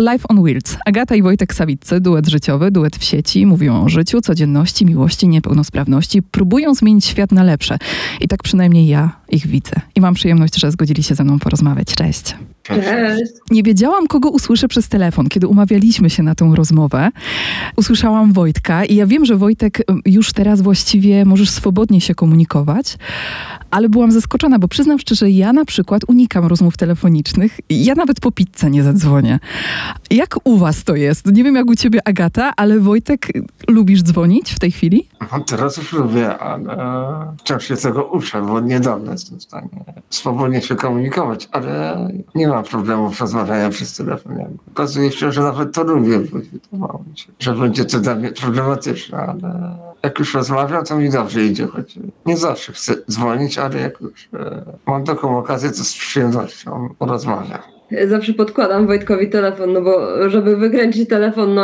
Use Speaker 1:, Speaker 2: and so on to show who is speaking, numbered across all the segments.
Speaker 1: Life on Wheels. Agata i Wojtek Sawiccy, duet życiowy, duet w sieci, mówią o życiu, codzienności, miłości, niepełnosprawności, próbują zmienić świat na lepsze. I tak przynajmniej ja ich widzę. I mam przyjemność, że zgodzili się ze mną porozmawiać. Cześć.
Speaker 2: Cześć.
Speaker 1: Nie wiedziałam, kogo usłyszę przez telefon. Kiedy umawialiśmy się na tę rozmowę, usłyszałam Wojtka i ja wiem, że Wojtek już teraz właściwie możesz swobodnie się komunikować, ale byłam zaskoczona, bo przyznam szczerze, ja na przykład unikam rozmów telefonicznych. Ja nawet po pizzę nie zadzwonię. Jak u was to jest? Nie wiem jak u ciebie Agata, ale Wojtek, lubisz dzwonić w tej chwili?
Speaker 2: No, teraz już lubię, ale wciąż się tego uczę, bo niedawno jestem w stanie swobodnie się komunikować, ale nie mam problemów rozmawiania przez telefon. Okazuje się, że nawet to lubię, bo się, że będzie to dla mnie problematyczne, ale jak już rozmawiam, to mi dobrze idzie, choć nie zawsze chcę dzwonić, ale jak już e, mam taką okazję, to z przyjemnością rozmawiam
Speaker 3: zawsze podkładam Wojtkowi telefon, no bo żeby wykręcić telefon, no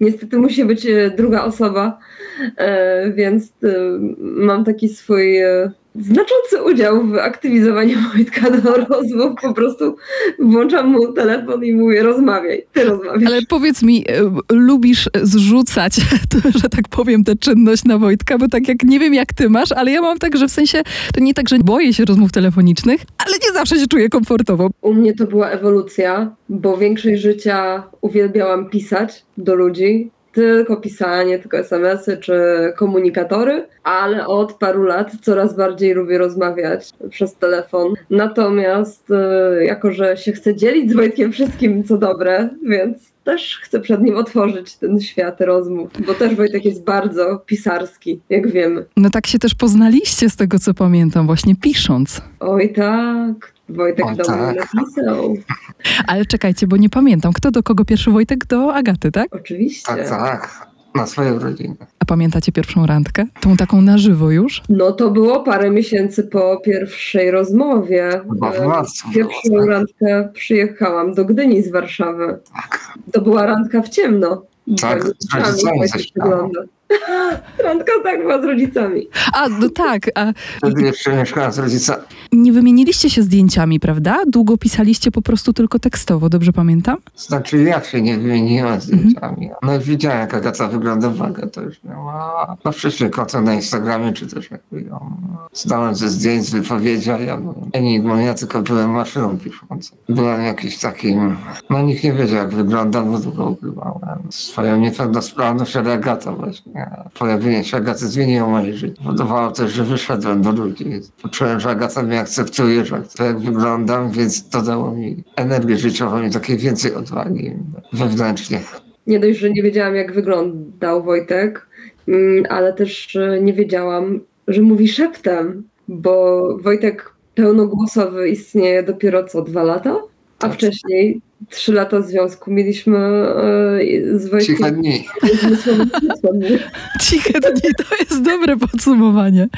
Speaker 3: niestety musi być e, druga osoba, e, więc mam taki swój znaczący udział w aktywizowaniu Wojtka do rozmów. Po prostu włączam mu telefon i mówię, rozmawiaj, ty rozmawiasz.
Speaker 1: Ale powiedz mi, e, lubisz zrzucać, to, że tak powiem, tę czynność na Wojtka, bo tak jak nie wiem jak ty masz, ale ja mam tak, że w sensie, to nie tak, że boję się rozmów telefonicznych, ale nie zawsze się czuję komfortowo.
Speaker 3: U mnie to była ewolucja, bo większość życia uwielbiałam pisać do ludzi, tylko pisanie, tylko SMS-y czy komunikatory, ale od paru lat coraz bardziej lubię rozmawiać przez telefon. Natomiast e, jako, że się chcę dzielić z Wojtkiem wszystkim, co dobre, więc też chcę przed nim otworzyć ten świat rozmów, bo też Wojtek jest bardzo pisarski, jak wiemy.
Speaker 1: No tak się też poznaliście z tego, co pamiętam, właśnie pisząc.
Speaker 3: Oj tak, Wojtek o, do tak. mnie napisał.
Speaker 1: Ale czekajcie, bo nie pamiętam. Kto do kogo pierwszy Wojtek? Do Agaty, tak?
Speaker 3: Oczywiście.
Speaker 2: Tak, tak. Na swoją rodzinę.
Speaker 1: A pamiętacie pierwszą randkę? Tą taką na żywo już?
Speaker 3: No to było parę miesięcy po pierwszej rozmowie.
Speaker 2: Chyba w marcu.
Speaker 3: Pierwszą tak? randkę przyjechałam do Gdyni z Warszawy. Tak. To była randka w ciemno.
Speaker 2: Tak, z rodzicami wygląda.
Speaker 3: Randka tak była z rodzicami.
Speaker 1: A, no tak. A...
Speaker 2: Wtedy jeszcze mieszkałam z rodzicami.
Speaker 1: Nie wymieniliście się zdjęciami, prawda? Długo pisaliście po prostu tylko tekstowo, dobrze pamiętam?
Speaker 2: Znaczy ja się nie wymieniłam zdjęciami. Mhm. No widziałem jak Agata wygląda waga, to już miała no wcześniej konto na Instagramie, czy też jakby ją zdałem ze zdjęć, z wypowiedzi, a ja byłem enigmą, ja tylko byłem maszyną piszącą. Byłem jakiś takim, no nikt nie wiedział jak wyglądam, bo długo ukrywałem swoją niepełnosprawność, ale Agata właśnie pojawienie się Agaty zmieniło moje życie. Powodowało też, że wyszedłem do ludzi. Poczułem, że Agata mnie akceptuje, że to jak wyglądam, więc to dało mi energię życiową i takiej więcej odwagi wewnętrznie.
Speaker 3: Nie dość, że nie wiedziałam, jak wyglądał Wojtek, mm, ale też nie wiedziałam, że mówi szeptem, bo Wojtek pełnogłosowy istnieje dopiero co dwa lata, a tak. wcześniej trzy lata związku mieliśmy e, z Wojtkiem.
Speaker 2: Ciche dni.
Speaker 1: Ciche dni, to jest dobre podsumowanie.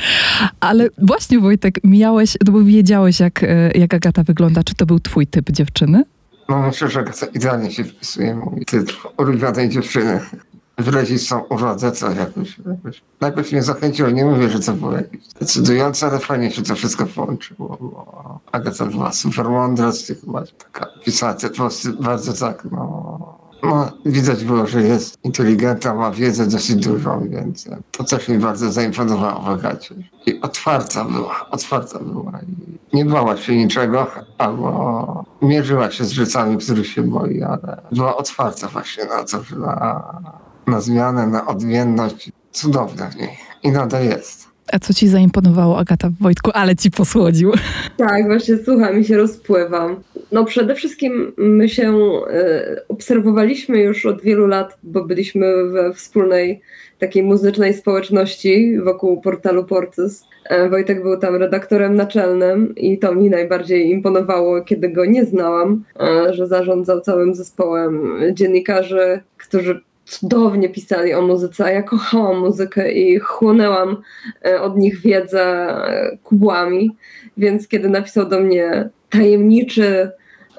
Speaker 1: Ale właśnie Wojtek, miałeś, no bo wiedziałeś jak, e, jak Agata wygląda. Czy to był twój typ dziewczyny?
Speaker 2: No myślę, że Agata idealnie się wpisuje mój typ dziewczyny wyrazić są urodę, co jakoś, jakoś, jakoś mnie zachęciło. Nie mówię, że to było jakieś decydujące, ale fajnie się to wszystko połączyło. Bo Agata była super mądra, chyba taka pisała te posty bardzo tak, no, no, widać było, że jest inteligentna, ma wiedzę dosyć dużą, więc to też mi bardzo zaimponowało w Agacie. I otwarta była, otwarta była. I nie bała się niczego, albo mierzyła się z rzeczami, których się boi, ale była otwarta właśnie na to, że na na zmianę, na odmienność. Cudowne w niej. I nadal jest.
Speaker 1: A co ci zaimponowało, Agata Wojtku? Ale ci posłodził.
Speaker 3: Tak, właśnie słucham i się rozpływam. No przede wszystkim my się y, obserwowaliśmy już od wielu lat, bo byliśmy we wspólnej takiej muzycznej społeczności wokół portalu Portys. E, Wojtek był tam redaktorem naczelnym i to mi najbardziej imponowało, kiedy go nie znałam, e, że zarządzał całym zespołem dziennikarzy, którzy cudownie pisali o muzyce, a ja kochałam muzykę i chłonęłam e, od nich wiedzę e, kubłami, więc kiedy napisał do mnie tajemniczy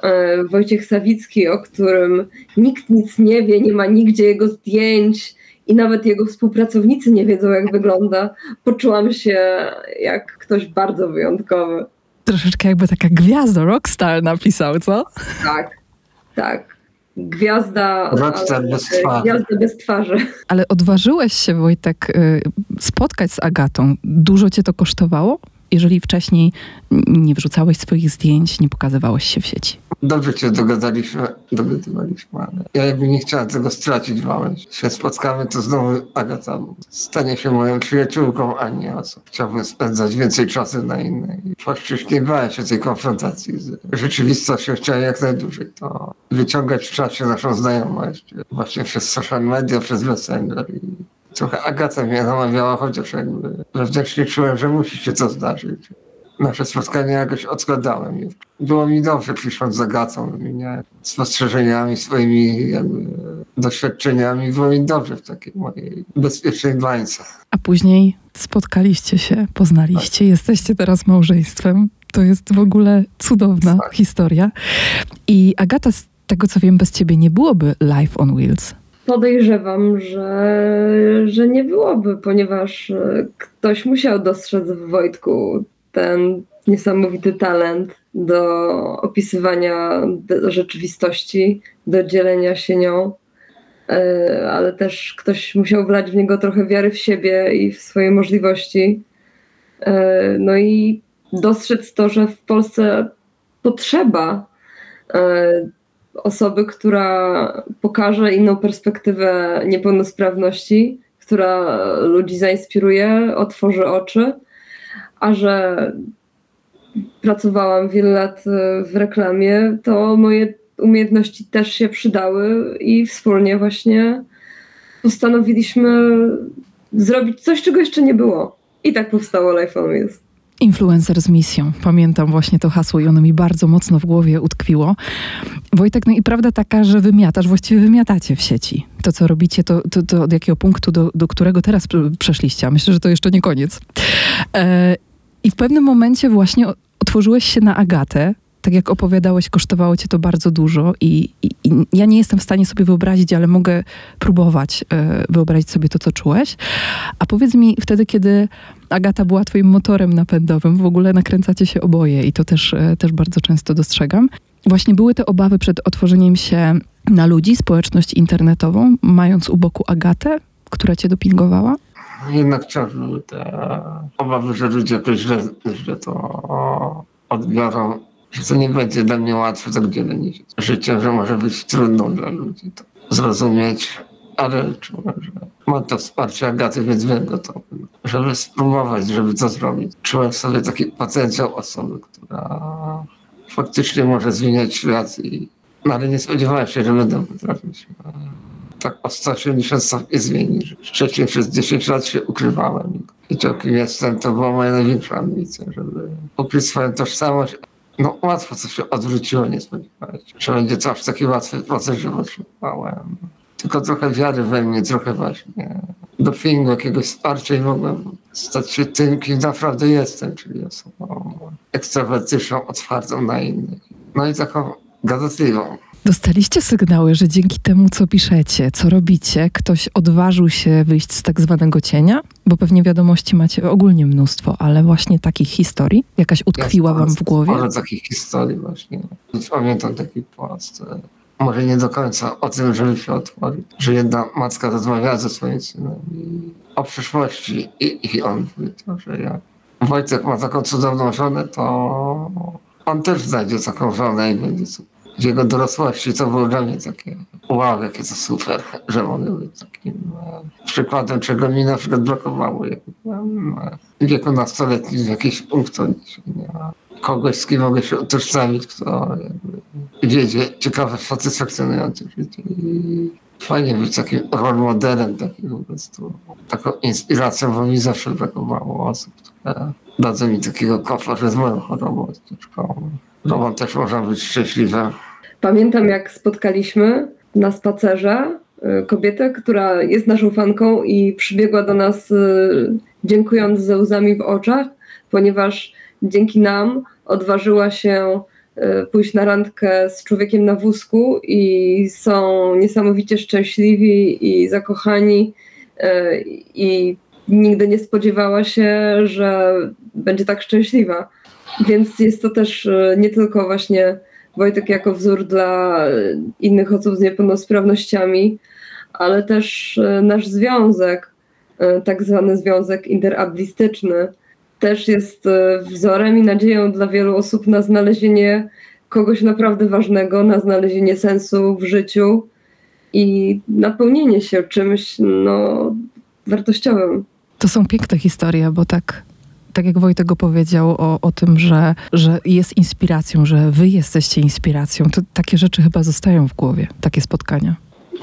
Speaker 3: e, Wojciech Sawicki, o którym nikt nic nie wie, nie ma nigdzie jego zdjęć i nawet jego współpracownicy nie wiedzą, jak wygląda, poczułam się jak ktoś bardzo wyjątkowy.
Speaker 1: Troszeczkę jakby taka gwiazda, rockstar napisał, co?
Speaker 3: Tak, tak. Gwiazda,
Speaker 2: bez twarzy.
Speaker 3: gwiazda bez twarzy.
Speaker 1: Ale odważyłeś się, Wojtek, y, spotkać z Agatą. Dużo cię to kosztowało? Jeżeli wcześniej nie wrzucałeś swoich zdjęć, nie pokazywałeś się w sieci.
Speaker 2: Dobrze się dogadaliśmy, dogadywaliśmy, ale ja jakby nie chciałem tego stracić, bałem się. spotkamy, to znowu Agata stanie się moją przyjaciółką, a nie osobą. Chciałbym spędzać więcej czasu na innej. Właściwie nie się tej konfrontacji z rzeczywistością, chciałem jak najdłużej to wyciągać w czasie naszą znajomość. Właśnie przez social media, przez Messenger i trochę Agata mnie namawiała, chociaż jakby wewnętrznie czułem, że musi się to zdarzyć nasze spotkanie jakoś odkładałem. Było mi dobrze pisząc z Agatą, nie, spostrzeżeniami, swoimi jakby, doświadczeniami. Było mi dobrze w takiej mojej bezpiecznej bańce.
Speaker 1: A później spotkaliście się, poznaliście, tak. jesteście teraz małżeństwem. To jest w ogóle cudowna tak. historia. I Agata, z tego co wiem, bez ciebie nie byłoby Life on Wheels.
Speaker 3: Podejrzewam, że, że nie byłoby, ponieważ ktoś musiał dostrzec w Wojtku ten niesamowity talent do opisywania rzeczywistości, do dzielenia się nią, e, ale też ktoś musiał wlać w niego trochę wiary w siebie i w swoje możliwości. E, no i dostrzec to, że w Polsce potrzeba e, osoby, która pokaże inną perspektywę niepełnosprawności, która ludzi zainspiruje, otworzy oczy a że pracowałam wiele lat e, w reklamie, to moje umiejętności też się przydały i wspólnie właśnie postanowiliśmy zrobić coś, czego jeszcze nie było. I tak powstało Life on Wheels.
Speaker 1: Influencer z misją. Pamiętam właśnie to hasło i ono mi bardzo mocno w głowie utkwiło. Wojtek, no i prawda taka, że wymiatasz, właściwie wymiatacie w sieci. To, co robicie, to, to, to od jakiego punktu, do, do którego teraz przeszliście. A myślę, że to jeszcze nie koniec. E, i w pewnym momencie właśnie otworzyłeś się na Agatę. Tak jak opowiadałeś, kosztowało cię to bardzo dużo i, i, i ja nie jestem w stanie sobie wyobrazić, ale mogę próbować e, wyobrazić sobie to, co czułeś. A powiedz mi wtedy, kiedy Agata była twoim motorem napędowym, w ogóle nakręcacie się oboje i to też, e, też bardzo często dostrzegam. Właśnie były te obawy przed otworzeniem się na ludzi, społeczność internetową, mając u boku Agatę, która cię dopingowała?
Speaker 2: jednak wciąż były te obawy, że ludzie jakoś źle, źle to odbiorą, to nie będzie dla mnie łatwe tak dzielenie życia, że może być trudno dla ludzi to zrozumieć, ale czułem, że mam to wsparcie Agaty, więc wiem gotowy, żeby spróbować, żeby to zrobić. Czułem w sobie taki potencjał osoby, która faktycznie może zmieniać świat i no ale nie spodziewałem się, że będę potrafić tak ostatnio niż nie zmieni. Wcześniej przez 10 lat się ukrywałem i to kim jestem, to była moja największa ambicja, żeby ukryć swoją tożsamość. No łatwo co się odwróciło, nie spodziewałem się, że będzie aż taki łatwy proces, że potrzebowałem. Tylko trochę wiary we mnie, trochę właśnie dopingu, jakiegoś wsparcia i mogłem stać się tym, kim naprawdę jestem, czyli osobą ekstrawertyczną, otwartą na innych. No i taką gadatliwą.
Speaker 1: Dostaliście sygnały, że dzięki temu, co piszecie, co robicie, ktoś odważył się wyjść z tak zwanego cienia? Bo pewnie wiadomości macie ogólnie mnóstwo, ale właśnie takich historii? Jakaś utkwiła wam w głowie?
Speaker 2: Może takich historii właśnie. Pamiętam taki post, e, może nie do końca o tym, żeby się otworzyć, że jedna matka rozmawiała ze swoim synem o przyszłości i, i on powiedział, że jak Wojtek ma taką cudowną żonę, to on też znajdzie taką żonę i będzie super w jego dorosłości to było dla mnie takie wow, jakie to super, że mogę być takim e, przykładem, czego mi na przykład brakowało, jak byłem e, wieku nastoletnim w jakiś punkt odniesienia. Kogoś, z kim mogę się utożsamić, kto wiedzie ciekawe, satysfakcjonujące życie. I fajnie być takim role modelem, takim po prostu, taką inspiracją, bo mi zawsze brakowało osób, które dadzą mi takiego kofa, że z moją chorobą, ciężką. No, też można być szczęśliwa.
Speaker 3: Pamiętam, jak spotkaliśmy na spacerze y, kobietę, która jest naszą fanką i przybiegła do nas y, dziękując ze łzami w oczach, ponieważ dzięki nam odważyła się y, pójść na randkę z człowiekiem na wózku i są niesamowicie szczęśliwi i zakochani i nigdy nie spodziewała się, że będzie tak szczęśliwa. Więc jest to też nie tylko właśnie Wojtek jako wzór dla innych osób z niepełnosprawnościami, ale też e, nasz związek, e, tak zwany związek interablistyczny, też jest e, wzorem i nadzieją dla wielu osób na znalezienie kogoś naprawdę ważnego, na znalezienie sensu w życiu i napełnienie się czymś no, wartościowym.
Speaker 1: To są piękne historie, bo tak, tak jak Wojtek powiedział o, o tym, że, że jest inspiracją, że wy jesteście inspiracją, to takie rzeczy chyba zostają w głowie, takie spotkania.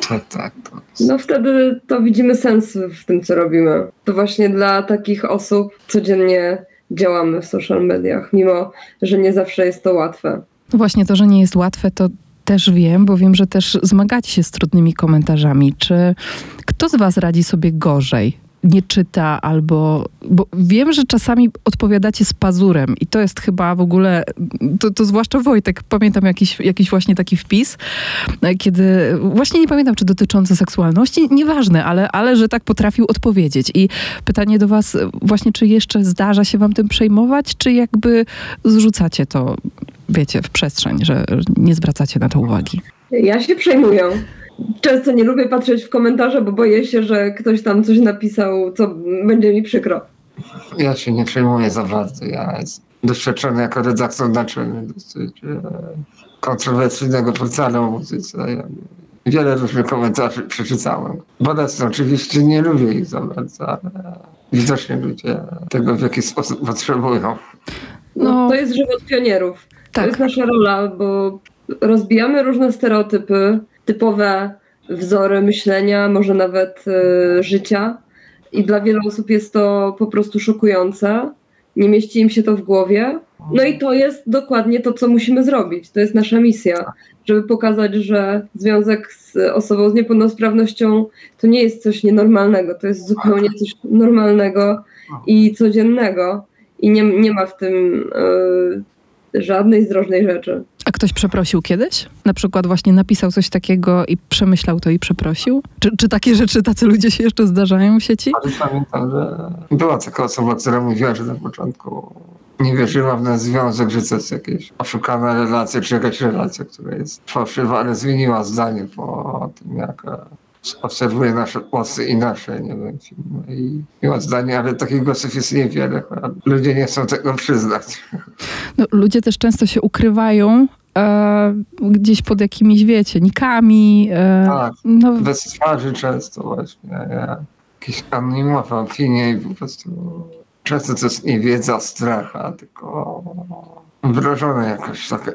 Speaker 2: Tak, tak. To
Speaker 3: No wtedy to widzimy sens w tym, co robimy. To właśnie dla takich osób codziennie działamy w social mediach, mimo że nie zawsze jest to łatwe.
Speaker 1: No właśnie to, że nie jest łatwe, to też wiem, bo wiem, że też zmagacie się z trudnymi komentarzami. Czy kto z was radzi sobie gorzej? Nie czyta albo. Bo wiem, że czasami odpowiadacie z pazurem i to jest chyba w ogóle. To, to zwłaszcza Wojtek, pamiętam jakiś, jakiś właśnie taki wpis, kiedy. Właśnie nie pamiętam, czy dotyczący seksualności, nieważne, ale, ale że tak potrafił odpowiedzieć. I pytanie do was, właśnie, czy jeszcze zdarza się wam tym przejmować, czy jakby zrzucacie to, wiecie, w przestrzeń, że nie zwracacie na to uwagi?
Speaker 3: Ja się przejmuję. Często nie lubię patrzeć w komentarze, bo boję się, że ktoś tam coś napisał, co będzie mi przykro.
Speaker 2: Ja się nie przejmuję za bardzo. Ja jestem doświadczony jako redaktor naczelny dosyć e, kontrowersyjnego portalu o muzyce. Ja wiele różnych komentarzy przeczytałem. Bolesne oczywiście nie lubię ich za bardzo, ale widocznie ludzie tego w jakiś sposób potrzebują.
Speaker 3: No, to jest żywot pionierów. To
Speaker 1: Tak.
Speaker 3: jest nasza rola, bo rozbijamy różne stereotypy, typowe wzory myślenia, może nawet e, życia. I dla wielu osób jest to po prostu szokujące. Nie mieści im się to w głowie. No i to jest dokładnie to, co musimy zrobić. To jest nasza misja, żeby pokazać, że związek z osobą z niepełnosprawnością to nie jest coś nienormalnego, to jest zupełnie coś normalnego i codziennego. I nie, nie ma w tym e, żadnej zdrożnej rzeczy.
Speaker 1: A ktoś przeprosił kiedyś? Na przykład właśnie napisał coś takiego i przemyślał to i przeprosił? Czy, czy takie rzeczy, tacy ludzie się jeszcze zdarzają w sieci?
Speaker 2: Ale pamiętam, że była taka osoba, która mówiła, że na początku nie wierzyła w nasz związek, że to jest jakaś oszukana relacja, czy jakaś relacja, która jest fałszywa, ale zmieniła zdanie po tym, jak obserwuje nasze głosy i nasze, nie wiem, i miała zdanie, ale takich głosów jest niewiele. Ludzie nie chcą tego przyznać.
Speaker 1: No, ludzie też często się ukrywają e, gdzieś pod jakimiś, wiecie, nikami. E,
Speaker 2: Tak.
Speaker 1: no,
Speaker 2: Bez twarzy często właśnie. Ja, jakieś anonimowe opinie i po prostu często to jest nie wiedza, strach, a tylko wyrażone jakoś tak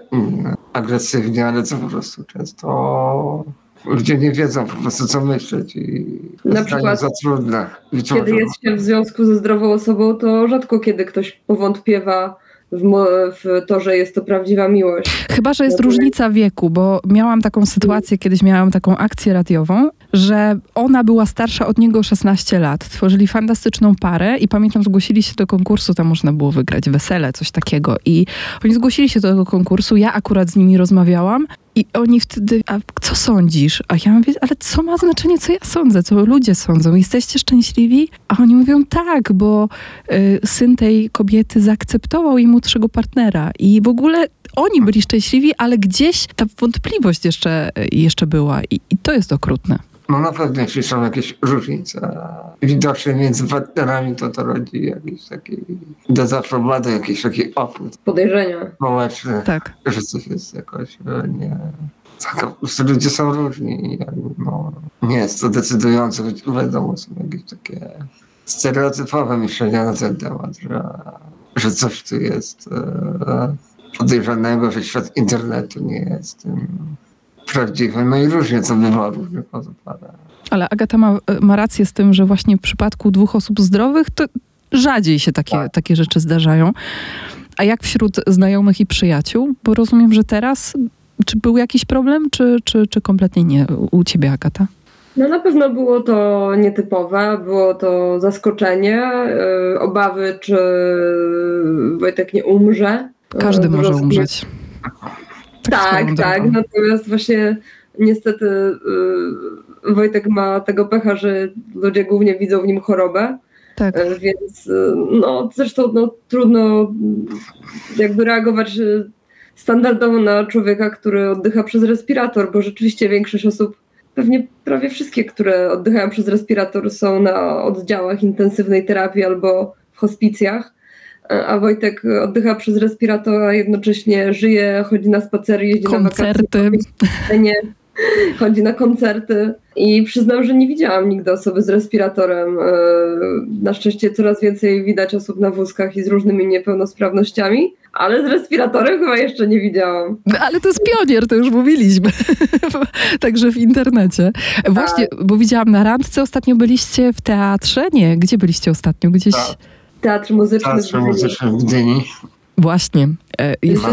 Speaker 2: agresywnie, ale to po prostu często ludzie nie wiedzą po prostu co myśleć i
Speaker 3: Na przykład,
Speaker 2: za trudne.
Speaker 3: Kiedy jest się w związku ze zdrową osobą, to rzadko kiedy ktoś powątpiewa w, w to, że jest to prawdziwa miłość.
Speaker 1: Chyba, że jest różnica wieku, bo miałam taką sytuację, kiedyś miałam taką akcję radiową, że ona była starsza od niego o 16 lat. Tworzyli fantastyczną parę i pamiętam, zgłosili się do konkursu, tam można było wygrać wesele, coś takiego. I oni zgłosili się do tego konkursu, ja akurat z nimi rozmawiałam i oni wtedy, a co sądzisz? A ja mówię, ale co ma znaczenie, co ja sądzę, co ludzie sądzą? Jesteście szczęśliwi? A oni mówią, tak, bo y, syn tej kobiety zaakceptował jej młodszego partnera i w ogóle oni byli szczęśliwi, ale gdzieś ta wątpliwość jeszcze, jeszcze była i, i to jest okrutne.
Speaker 2: No na pewno jeśli są jakieś różnice widoczne między partnerami, to to rodzi jakiś taki dezaprobady, jakiś taki opór
Speaker 3: Podejrzenia.
Speaker 2: społeczny.
Speaker 1: Tak.
Speaker 2: że coś jest jakoś e, nie. Tak, ludzie są różni i no, nie jest to decydujące, choć wiadomo, są jakieś takie stereotypowe myślenia na ten temat, że, że coś tu jest e, podejrzanego, że świat internetu nie jest tym prawdziwy. No i różnie to bywa u różnych osób, ale
Speaker 1: Ale Agata ma, ma rację z tym, że właśnie w przypadku dwóch osób zdrowych to rzadziej się takie,
Speaker 2: Tak.
Speaker 1: takie rzeczy zdarzają. A jak wśród znajomych i przyjaciół? Bo rozumiem, że teraz czy był jakiś problem, czy, czy, czy kompletnie nie u ciebie, Agata?
Speaker 3: No na pewno było to nietypowe, było to zaskoczenie, yy, obawy, czy Wojtek nie umrze.
Speaker 1: Każdy
Speaker 3: Yy,
Speaker 1: może umrzeć.
Speaker 3: Tak, tak. Natomiast właśnie niestety yy, Wojtek ma tego pecha, że ludzie głównie widzą w nim chorobę.
Speaker 1: Tak.
Speaker 3: E, Więc e, no, zresztą no, trudno jakby reagować e, standardowo na człowieka, który oddycha przez respirator, bo rzeczywiście większość osób, pewnie prawie wszystkie, które oddychają przez respirator, są na oddziałach intensywnej terapii albo w hospicjach. A Wojtek oddycha przez respirator, a jednocześnie żyje, chodzi na spacery, jeździ
Speaker 1: Koncerty.
Speaker 3: na wakacje. Nie, chodzi na koncerty i przyznam, że nie widziałam nigdy osoby z respiratorem. E, na szczęście coraz więcej widać osób na wózkach i z różnymi niepełnosprawnościami, ale z respiratorem chyba jeszcze nie widziałam.
Speaker 1: Ale to jest pionier, to już mówiliśmy. Także w internecie. Właśnie, tak. bo widziałam na randce, ostatnio byliście w teatrze? Nie, gdzie byliście ostatnio? Gdzieś... Tak.
Speaker 3: Teatr muzyczny
Speaker 2: Teatr muzyczny w Gdyni.
Speaker 1: Właśnie.
Speaker 3: E, jest,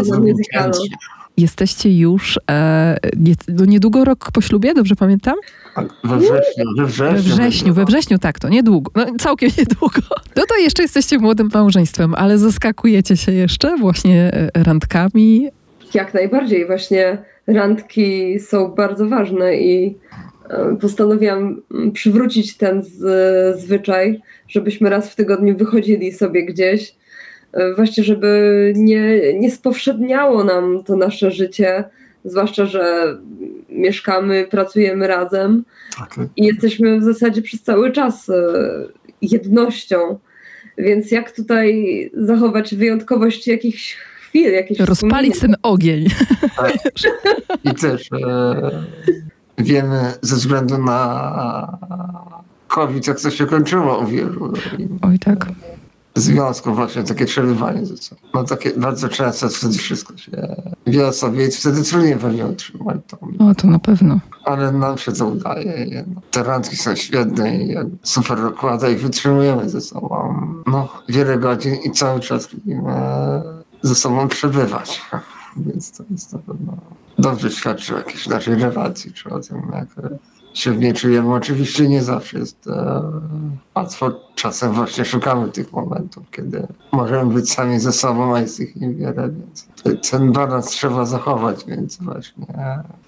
Speaker 1: jesteście już e, nie, no niedługo rok po ślubie, dobrze pamiętam?
Speaker 2: Tak, we wrześniu, we wrześniu.
Speaker 1: We wrześniu, we wrześniu, tak, to niedługo. No, całkiem niedługo. No to jeszcze jesteście młodym małżeństwem, ale zaskakujecie się jeszcze właśnie e, randkami.
Speaker 3: Jak najbardziej, właśnie randki są bardzo ważne i postanowiłam mm, przywrócić ten z, zwyczaj, żebyśmy raz w tygodniu wychodzili sobie gdzieś E, właśnie, żeby nie, nie spowszedniało nam to nasze życie, zwłaszcza, że mieszkamy, pracujemy razem okay. i jesteśmy w zasadzie przez cały czas e, jednością. Więc jak tutaj zachować wyjątkowość jakichś chwil, jakichś
Speaker 1: Rozpalić ten ogień. Tak.
Speaker 2: I też e, wiemy ze względu na COVID, jak to się kończyło u wielu.
Speaker 1: Oj tak
Speaker 2: związków właśnie takie przerywanie ze sobą. No takie bardzo często wtedy wszystko się wie o sobie i wtedy trudniej pewnie utrzymać to.
Speaker 1: O, to na pewno.
Speaker 2: Ale nam się to udaje. Te randki są świetne i super układa i wytrzymujemy ze sobą no, wiele godzin i cały czas lubimy ze sobą przebywać. Więc to jest na pewno dobrze świadczy o jakiejś naszej relacji, czy o tym, jak się w niej czujemy. Oczywiście nie zawsze jest e, łatwo. Czasem właśnie szukamy tych momentów, kiedy możemy być sami ze sobą, a jest ich niewiele, więc ten balans trzeba zachować między właśnie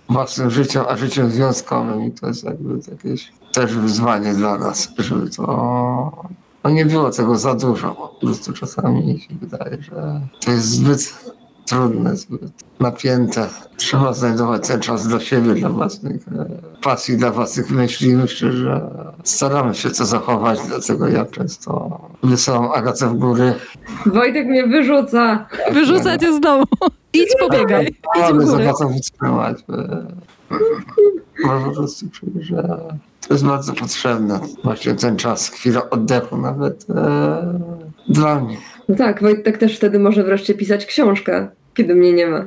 Speaker 2: własnym życiem, a życiem związkowym i to jest jakby jakieś też wyzwanie dla nas, żeby to no nie było tego za dużo, po prostu czasami się wydaje, że to jest zbyt trudne, zbyt napięte. Trzeba znajdować ten czas dla siebie, dla własnych e, pasji, dla własnych myśli. Myślę, że staramy się to zachować, dlatego ja często wysyłam Agatę w góry.
Speaker 3: Wojtek mnie wyrzuca.
Speaker 1: Wyrzuca cię z domu. Idź pobiegaj. Idź w.
Speaker 2: Agatą wytrzymać. Bo po prostu czuję, że to jest bardzo potrzebne. Właśnie ten czas, chwila oddechu nawet e, dla mnie.
Speaker 3: No tak, Wojtek też wtedy może wreszcie pisać książkę, kiedy mnie nie ma.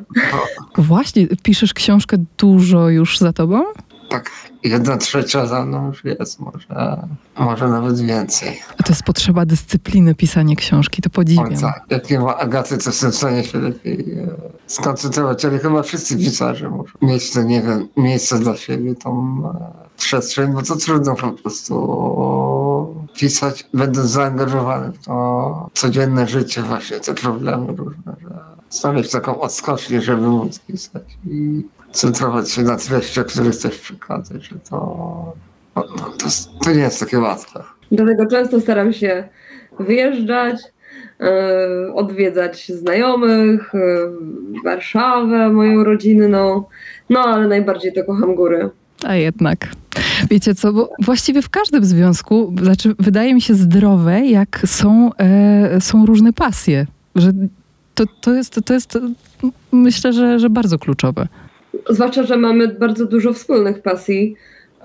Speaker 1: Właśnie, piszesz książkę dużo już za tobą?
Speaker 2: Tak, jedna trzecia za mną już jest, może, może nawet więcej.
Speaker 1: A to jest potrzeba dyscypliny pisanie książki, to podziwiam. O, tak,
Speaker 2: jak nie ma Agaty, to jestem w stanie się lepiej e, skoncentrować, ale chyba wszyscy pisarze muszą mieć to, nie wiem, miejsce dla siebie, tą e, przestrzeń, bo to trudno po prostu pisać, będąc zaangażowany w to codzienne życie, właśnie te problemy różne, że znaleźć taką odskocznię, żeby móc pisać i centrować się na treściach, które chcesz przekazać, że to, no, to, to nie jest takie łatwe.
Speaker 3: Dlatego często staram się wyjeżdżać, e, odwiedzać znajomych, yy, Warszawę, moją rodzinną, no ale najbardziej to kocham góry.
Speaker 1: A jednak. Wiecie co, bo właściwie w każdym związku, znaczy wydaje mi się zdrowe, jak są, e, są różne pasje. Że to, to, jest, to jest myślę, że, że bardzo kluczowe.
Speaker 3: Zwłaszcza, że mamy bardzo dużo wspólnych pasji.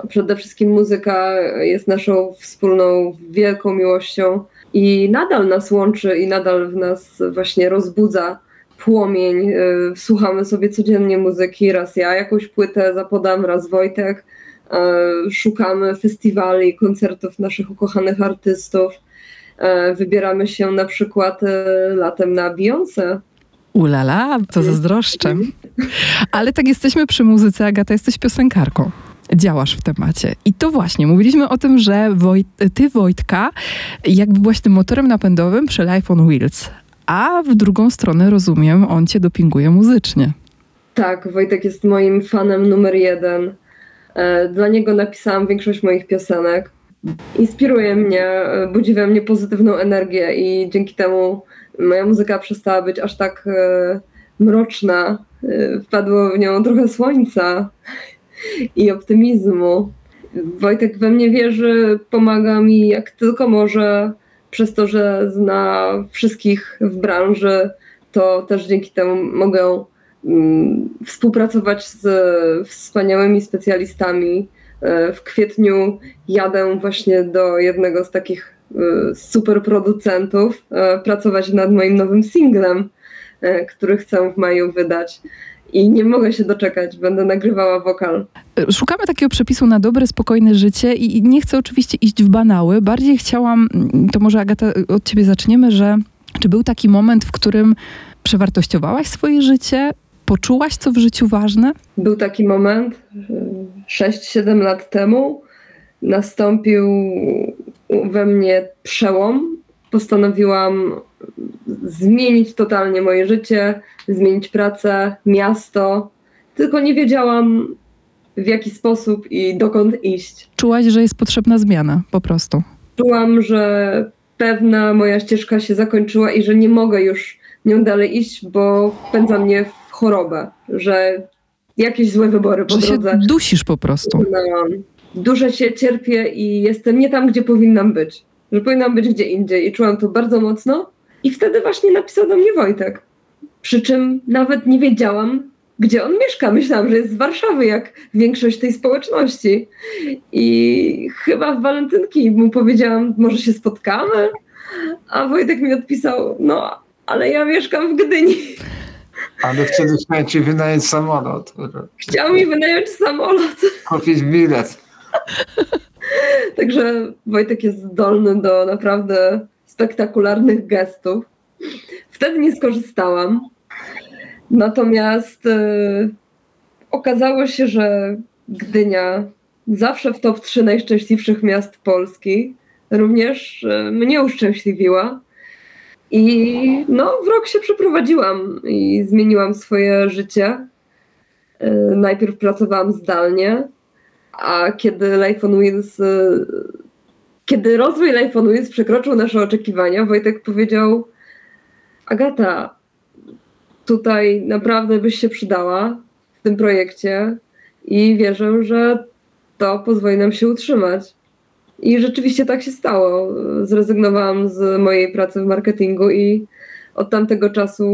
Speaker 3: Przede wszystkim muzyka jest naszą wspólną, wielką miłością i nadal nas łączy i nadal w nas właśnie rozbudza płomień. E, słuchamy sobie codziennie muzyki, raz ja jakąś płytę zapodam, raz Wojtek. E, szukamy festiwali, koncertów naszych ukochanych artystów. E, wybieramy się na przykład latem na Beyoncé.
Speaker 1: Ulala, to zazdroszczę. Ale tak jesteśmy przy muzyce, Agata, jesteś piosenkarką. Działasz w temacie. I to właśnie, mówiliśmy o tym, że Wojt, ty, Wojtka, jakby byłaś tym motorem napędowym przy Life on Wheels a w drugą stronę rozumiem, on cię dopinguje muzycznie.
Speaker 3: Tak, Wojtek jest moim fanem numer jeden. E, dla niego napisałam większość moich piosenek. Inspiruje mnie, e, budzi we mnie pozytywną energię i dzięki temu moja muzyka przestała być aż tak e, mroczna. Wpadło w nią trochę słońca i optymizmu. Wojtek we mnie wierzy, pomaga mi jak tylko może, przez to, że zna wszystkich w branży, to też dzięki temu mogę mm, współpracować z wspaniałymi specjalistami. Y, w kwietniu jadę właśnie do jednego z takich y, super producentów pracować nad moim nowym singlem E, który chcę w maju wydać. I nie mogę się doczekać, będę nagrywała wokal.
Speaker 1: Szukamy takiego przepisu na dobre, spokojne życie i nie chcę oczywiście iść w banały. Bardziej chciałam, to może Agata od ciebie zaczniemy, że czy był taki moment, w którym przewartościowałaś swoje życie? Poczułaś, co w życiu ważne?
Speaker 3: Był taki moment 6-7 lat temu. Nastąpił we mnie przełom. Postanowiłam zmienić totalnie moje życie, zmienić pracę, miasto. Tylko nie wiedziałam w jaki sposób i dokąd iść.
Speaker 1: Czułaś, że jest potrzebna zmiana po prostu.
Speaker 3: Czułam, że pewna moja ścieżka się zakończyła i że nie mogę już nią dalej iść, bo wpędza mnie w chorobę, że jakieś złe wybory po
Speaker 1: że
Speaker 3: drodze.
Speaker 1: Się dusisz po prostu.
Speaker 3: No, duszę się, cierpię i jestem nie tam, gdzie powinnam być. Że powinnam być gdzie indziej i czułam to bardzo mocno. I wtedy właśnie napisał do mnie Wojtek. Przy czym nawet nie wiedziałam, gdzie on mieszka. Myślałam, że jest z Warszawy, jak większość tej społeczności. I chyba w walentynki mu powiedziałam, może się spotkamy. A Wojtek mi odpisał, no, ale ja mieszkam w Gdyni.
Speaker 2: Ale wtedy chciałem ci wynająć samolot.
Speaker 3: Chciał mi wynająć samolot.
Speaker 2: Kupić bilet.
Speaker 3: Także Wojtek jest zdolny do naprawdę spektakularnych gestów. Wtedy nie skorzystałam. Natomiast yy, okazało się, że Gdynia zawsze w top 3 najszczęśliwszych miast Polski również yy, mnie uszczęśliwiła. I no, w rok się przeprowadziłam i zmieniłam swoje życie. Yy, najpierw pracowałam zdalnie, a kiedy Life on Wheels kiedy rozwój Lifeonuis przekroczył nasze oczekiwania, Wojtek powiedział: Agata, tutaj naprawdę byś się przydała w tym projekcie i wierzę, że to pozwoli nam się utrzymać. I rzeczywiście tak się stało. Zrezygnowałam z mojej pracy w marketingu i od tamtego czasu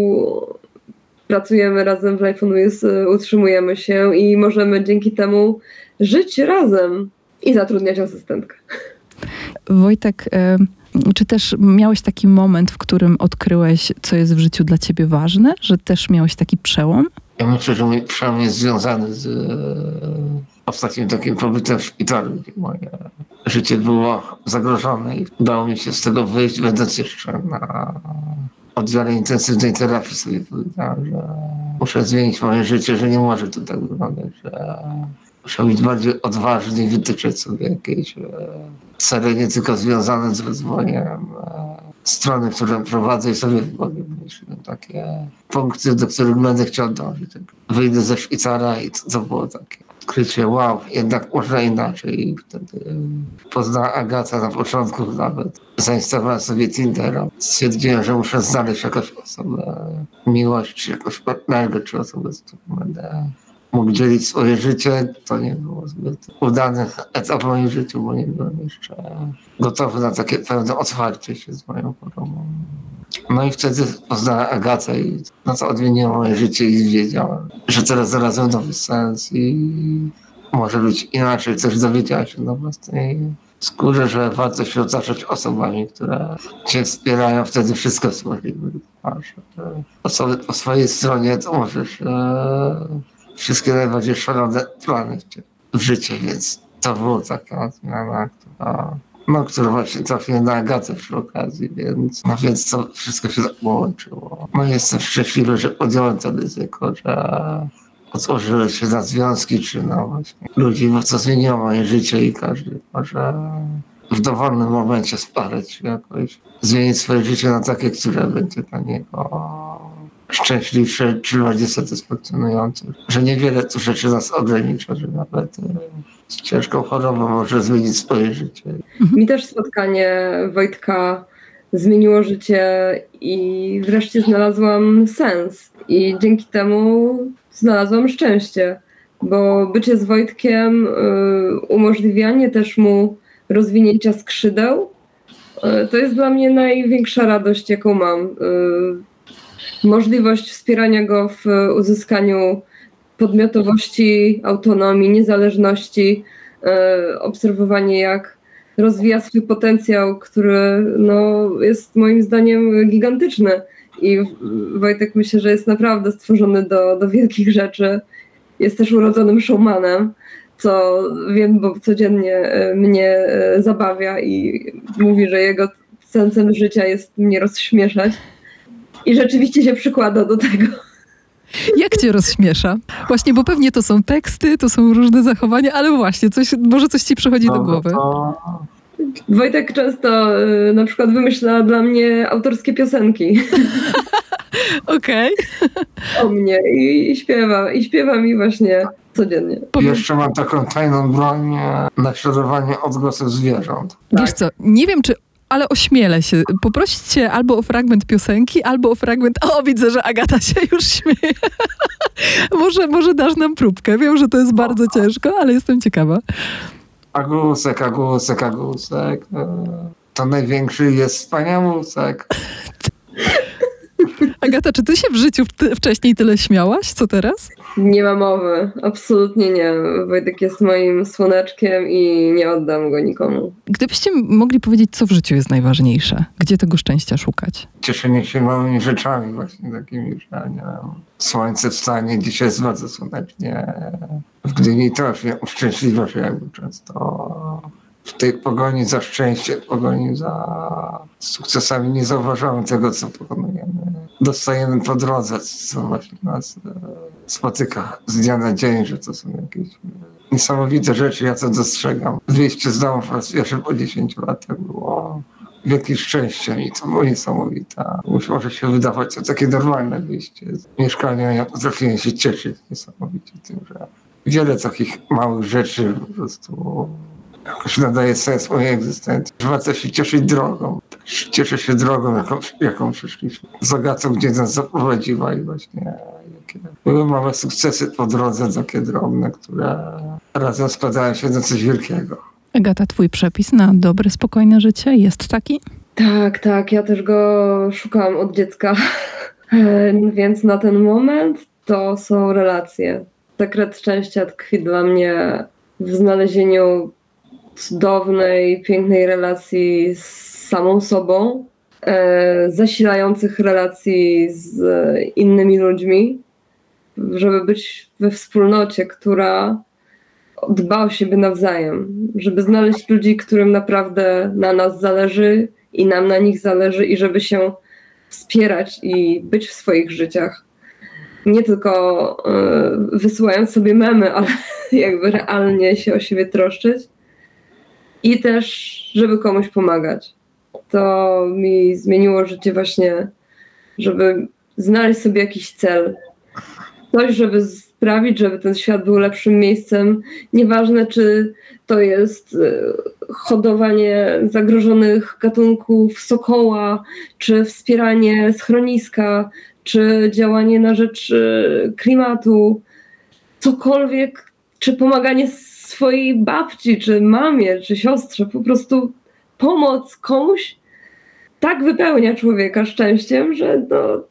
Speaker 3: pracujemy razem w Lifeonuis, utrzymujemy się i możemy dzięki temu żyć razem i zatrudniać asystentkę.
Speaker 1: Wojtek, e, czy też miałeś taki moment, w którym odkryłeś, co jest w życiu dla ciebie ważne? Że też miałeś taki przełom?
Speaker 2: Ja myślę, że mój przełom jest związany z e, ostatnim takim pobytem w gdzie moje życie było zagrożone i udało mi się z tego wyjść, będąc jeszcze na oddziale intensywnej terapii sobie powiedziałem, że muszę zmienić moje życie, że nie może to tak wyglądać, że muszę być bardziej odważny i wytyczać sobie jakieś e, cele nie tylko związane z rozwojem e, strony, którą prowadzę i sobie w głowie myślę takie punkty, do których będę chciał dążyć. Tak wyjdę ze szpitala i to, to było takie odkrycie, wow, jednak można inaczej. I wtedy poznała Agata na początku nawet. Zainstalowałem sobie Tindera. Stwierdziłem, że muszę znaleźć jakąś osobę miłość, jakąś partnerkę, czy osobę, z którą będę mógł dzielić swoje życie, to nie było zbyt udany etap w moim życiu, bo nie byłem jeszcze gotowy na takie pewne otwarcie się z moją chorobą. No i wtedy poznałem Agatę i no to odmieniło moje życie i wiedziałem, że teraz znalazłem nowy sens i może być inaczej. Też dowiedziałem się na własnej skórze, że warto się otaczać osobami, które cię wspierają. Wtedy wszystko jest możliwe. Osoby po swojej stronie, to możesz wszystkie najbardziej szalone plany w życiu, więc to była taka zmiana, która, no, która właśnie trafiła na Agatę przy okazji, więc, no więc to wszystko się tak połączyło. No jestem szczęśliwy, że podjąłem to ryzyko, że otworzyły się na związki, czy na właśnie ludzi, bo co zmieniło moje życie i każdy może w dowolnym momencie sparać jakoś, zmienić swoje życie na takie, które będzie dla niego szczęśliwsze czy bardziej satysfakcjonujące. Że niewiele tu rzeczy nas ogranicza, że nawet e, z ciężką chorobą może zmienić swoje życie.
Speaker 3: Mhm. Mi też spotkanie Wojtka zmieniło życie i wreszcie znalazłam sens. I dzięki temu znalazłam szczęście, bo bycie z Wojtkiem, y, umożliwianie też mu rozwinięcia skrzydeł, y, to jest dla mnie największa radość, jaką mam. Możliwość wspierania go w uzyskaniu podmiotowości, autonomii, niezależności, obserwowanie jak rozwija swój potencjał, który no, jest moim zdaniem gigantyczny. I Wojtek myślę, że jest naprawdę stworzony do, do wielkich rzeczy. Jest też urodzonym showmanem, co wiem, bo codziennie e, mnie e, zabawia i mówi, że jego sensem życia jest mnie rozśmieszać. I rzeczywiście się przykłada do tego.
Speaker 1: Jak cię rozśmiesza? Właśnie, bo pewnie to są teksty, to są różne zachowania, ale właśnie, coś, może coś ci przychodzi do głowy.
Speaker 3: Wojtek często y, na przykład wymyśla dla mnie autorskie piosenki.
Speaker 1: Okej.
Speaker 3: Okay. O mnie i, i śpiewa, i śpiewa mi właśnie codziennie.
Speaker 2: Jeszcze mam taką tajną broń naśladowanie odgłosów zwierząt.
Speaker 1: Wiesz co, nie wiem czy ale ośmielę się poprosić cię albo o fragment piosenki, albo o fragment... O, widzę, że Agata się już śmieje. może, może dasz nam próbkę. Wiem, że to jest bardzo ciężko, ale jestem ciekawa.
Speaker 2: Agusek, agusek, agusek. To największy jest wspaniałusek.
Speaker 1: Agata, czy ty się w życiu wcześniej tyle śmiałaś, co teraz?
Speaker 3: Nie ma mowy, absolutnie nie. Wojtek jest moim słoneczkiem i nie oddam go nikomu.
Speaker 1: Gdybyście mogli powiedzieć, co w życiu jest najważniejsze? Gdzie tego szczęścia szukać?
Speaker 2: Cieszenie się małymi rzeczami, właśnie takimi, że nie wiem, słońce wstanie, dzisiaj jest bardzo słonecznie. W Gdyni też uszczęśliwa się jakby często w tej pogoni za szczęściem, pogoni za sukcesami nie zauważamy tego, co pokonujemy. Dostajemy po drodze, co właśnie nas e, spotyka z dnia na dzień, że to są jakieś e, niesamowite rzeczy, ja to dostrzegam. Wyjście z domu po raz pierwszy po 10 latach było wielkim szczęściem i to było niesamowite. Może się wydawać to takie normalne wyjście z mieszkania. Ja potrafiłem się cieszyć niesamowicie tym, że wiele takich małych rzeczy po prostu jakoś nadaje sens mojej egzystencji. Warto się cieszyć drogą. Cieszę się drogą, jaką, jaką przyszliśmy. Z Agatą, gdzie nas zaprowadziła i właśnie jakie były małe sukcesy po drodze, takie drobne, które razem składają się na coś wielkiego.
Speaker 1: Agata, twój przepis na dobre, spokojne życie jest taki?
Speaker 3: Tak, tak. Ja też go szukałam od dziecka. Więc na ten moment to są relacje. Sekret szczęścia tkwi dla mnie w znalezieniu cudownej, pięknej relacji z samą sobą, e, zasilających relacji z innymi ludźmi, żeby być we wspólnocie, która dba o siebie nawzajem, żeby znaleźć ludzi, którym naprawdę na nas zależy i nam na nich zależy, i żeby się wspierać i być w swoich życiach. Nie tylko y, wysyłając sobie memy, ale jakby realnie się o siebie troszczyć i też, żeby komuś pomagać. To mi zmieniło życie właśnie, żeby znaleźć sobie jakiś cel. Coś, żeby sprawić, żeby ten świat był lepszym miejscem. Nieważne, czy to jest e, hodowanie zagrożonych gatunków sokoła, czy wspieranie schroniska, czy działanie na rzecz e, klimatu, cokolwiek, czy pomaganie swojej babci, czy mamie, czy siostrze, po prostu pomoc komuś tak wypełnia człowieka szczęściem, że no,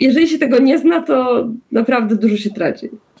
Speaker 3: jeżeli się tego nie zna, to naprawdę dużo się traci.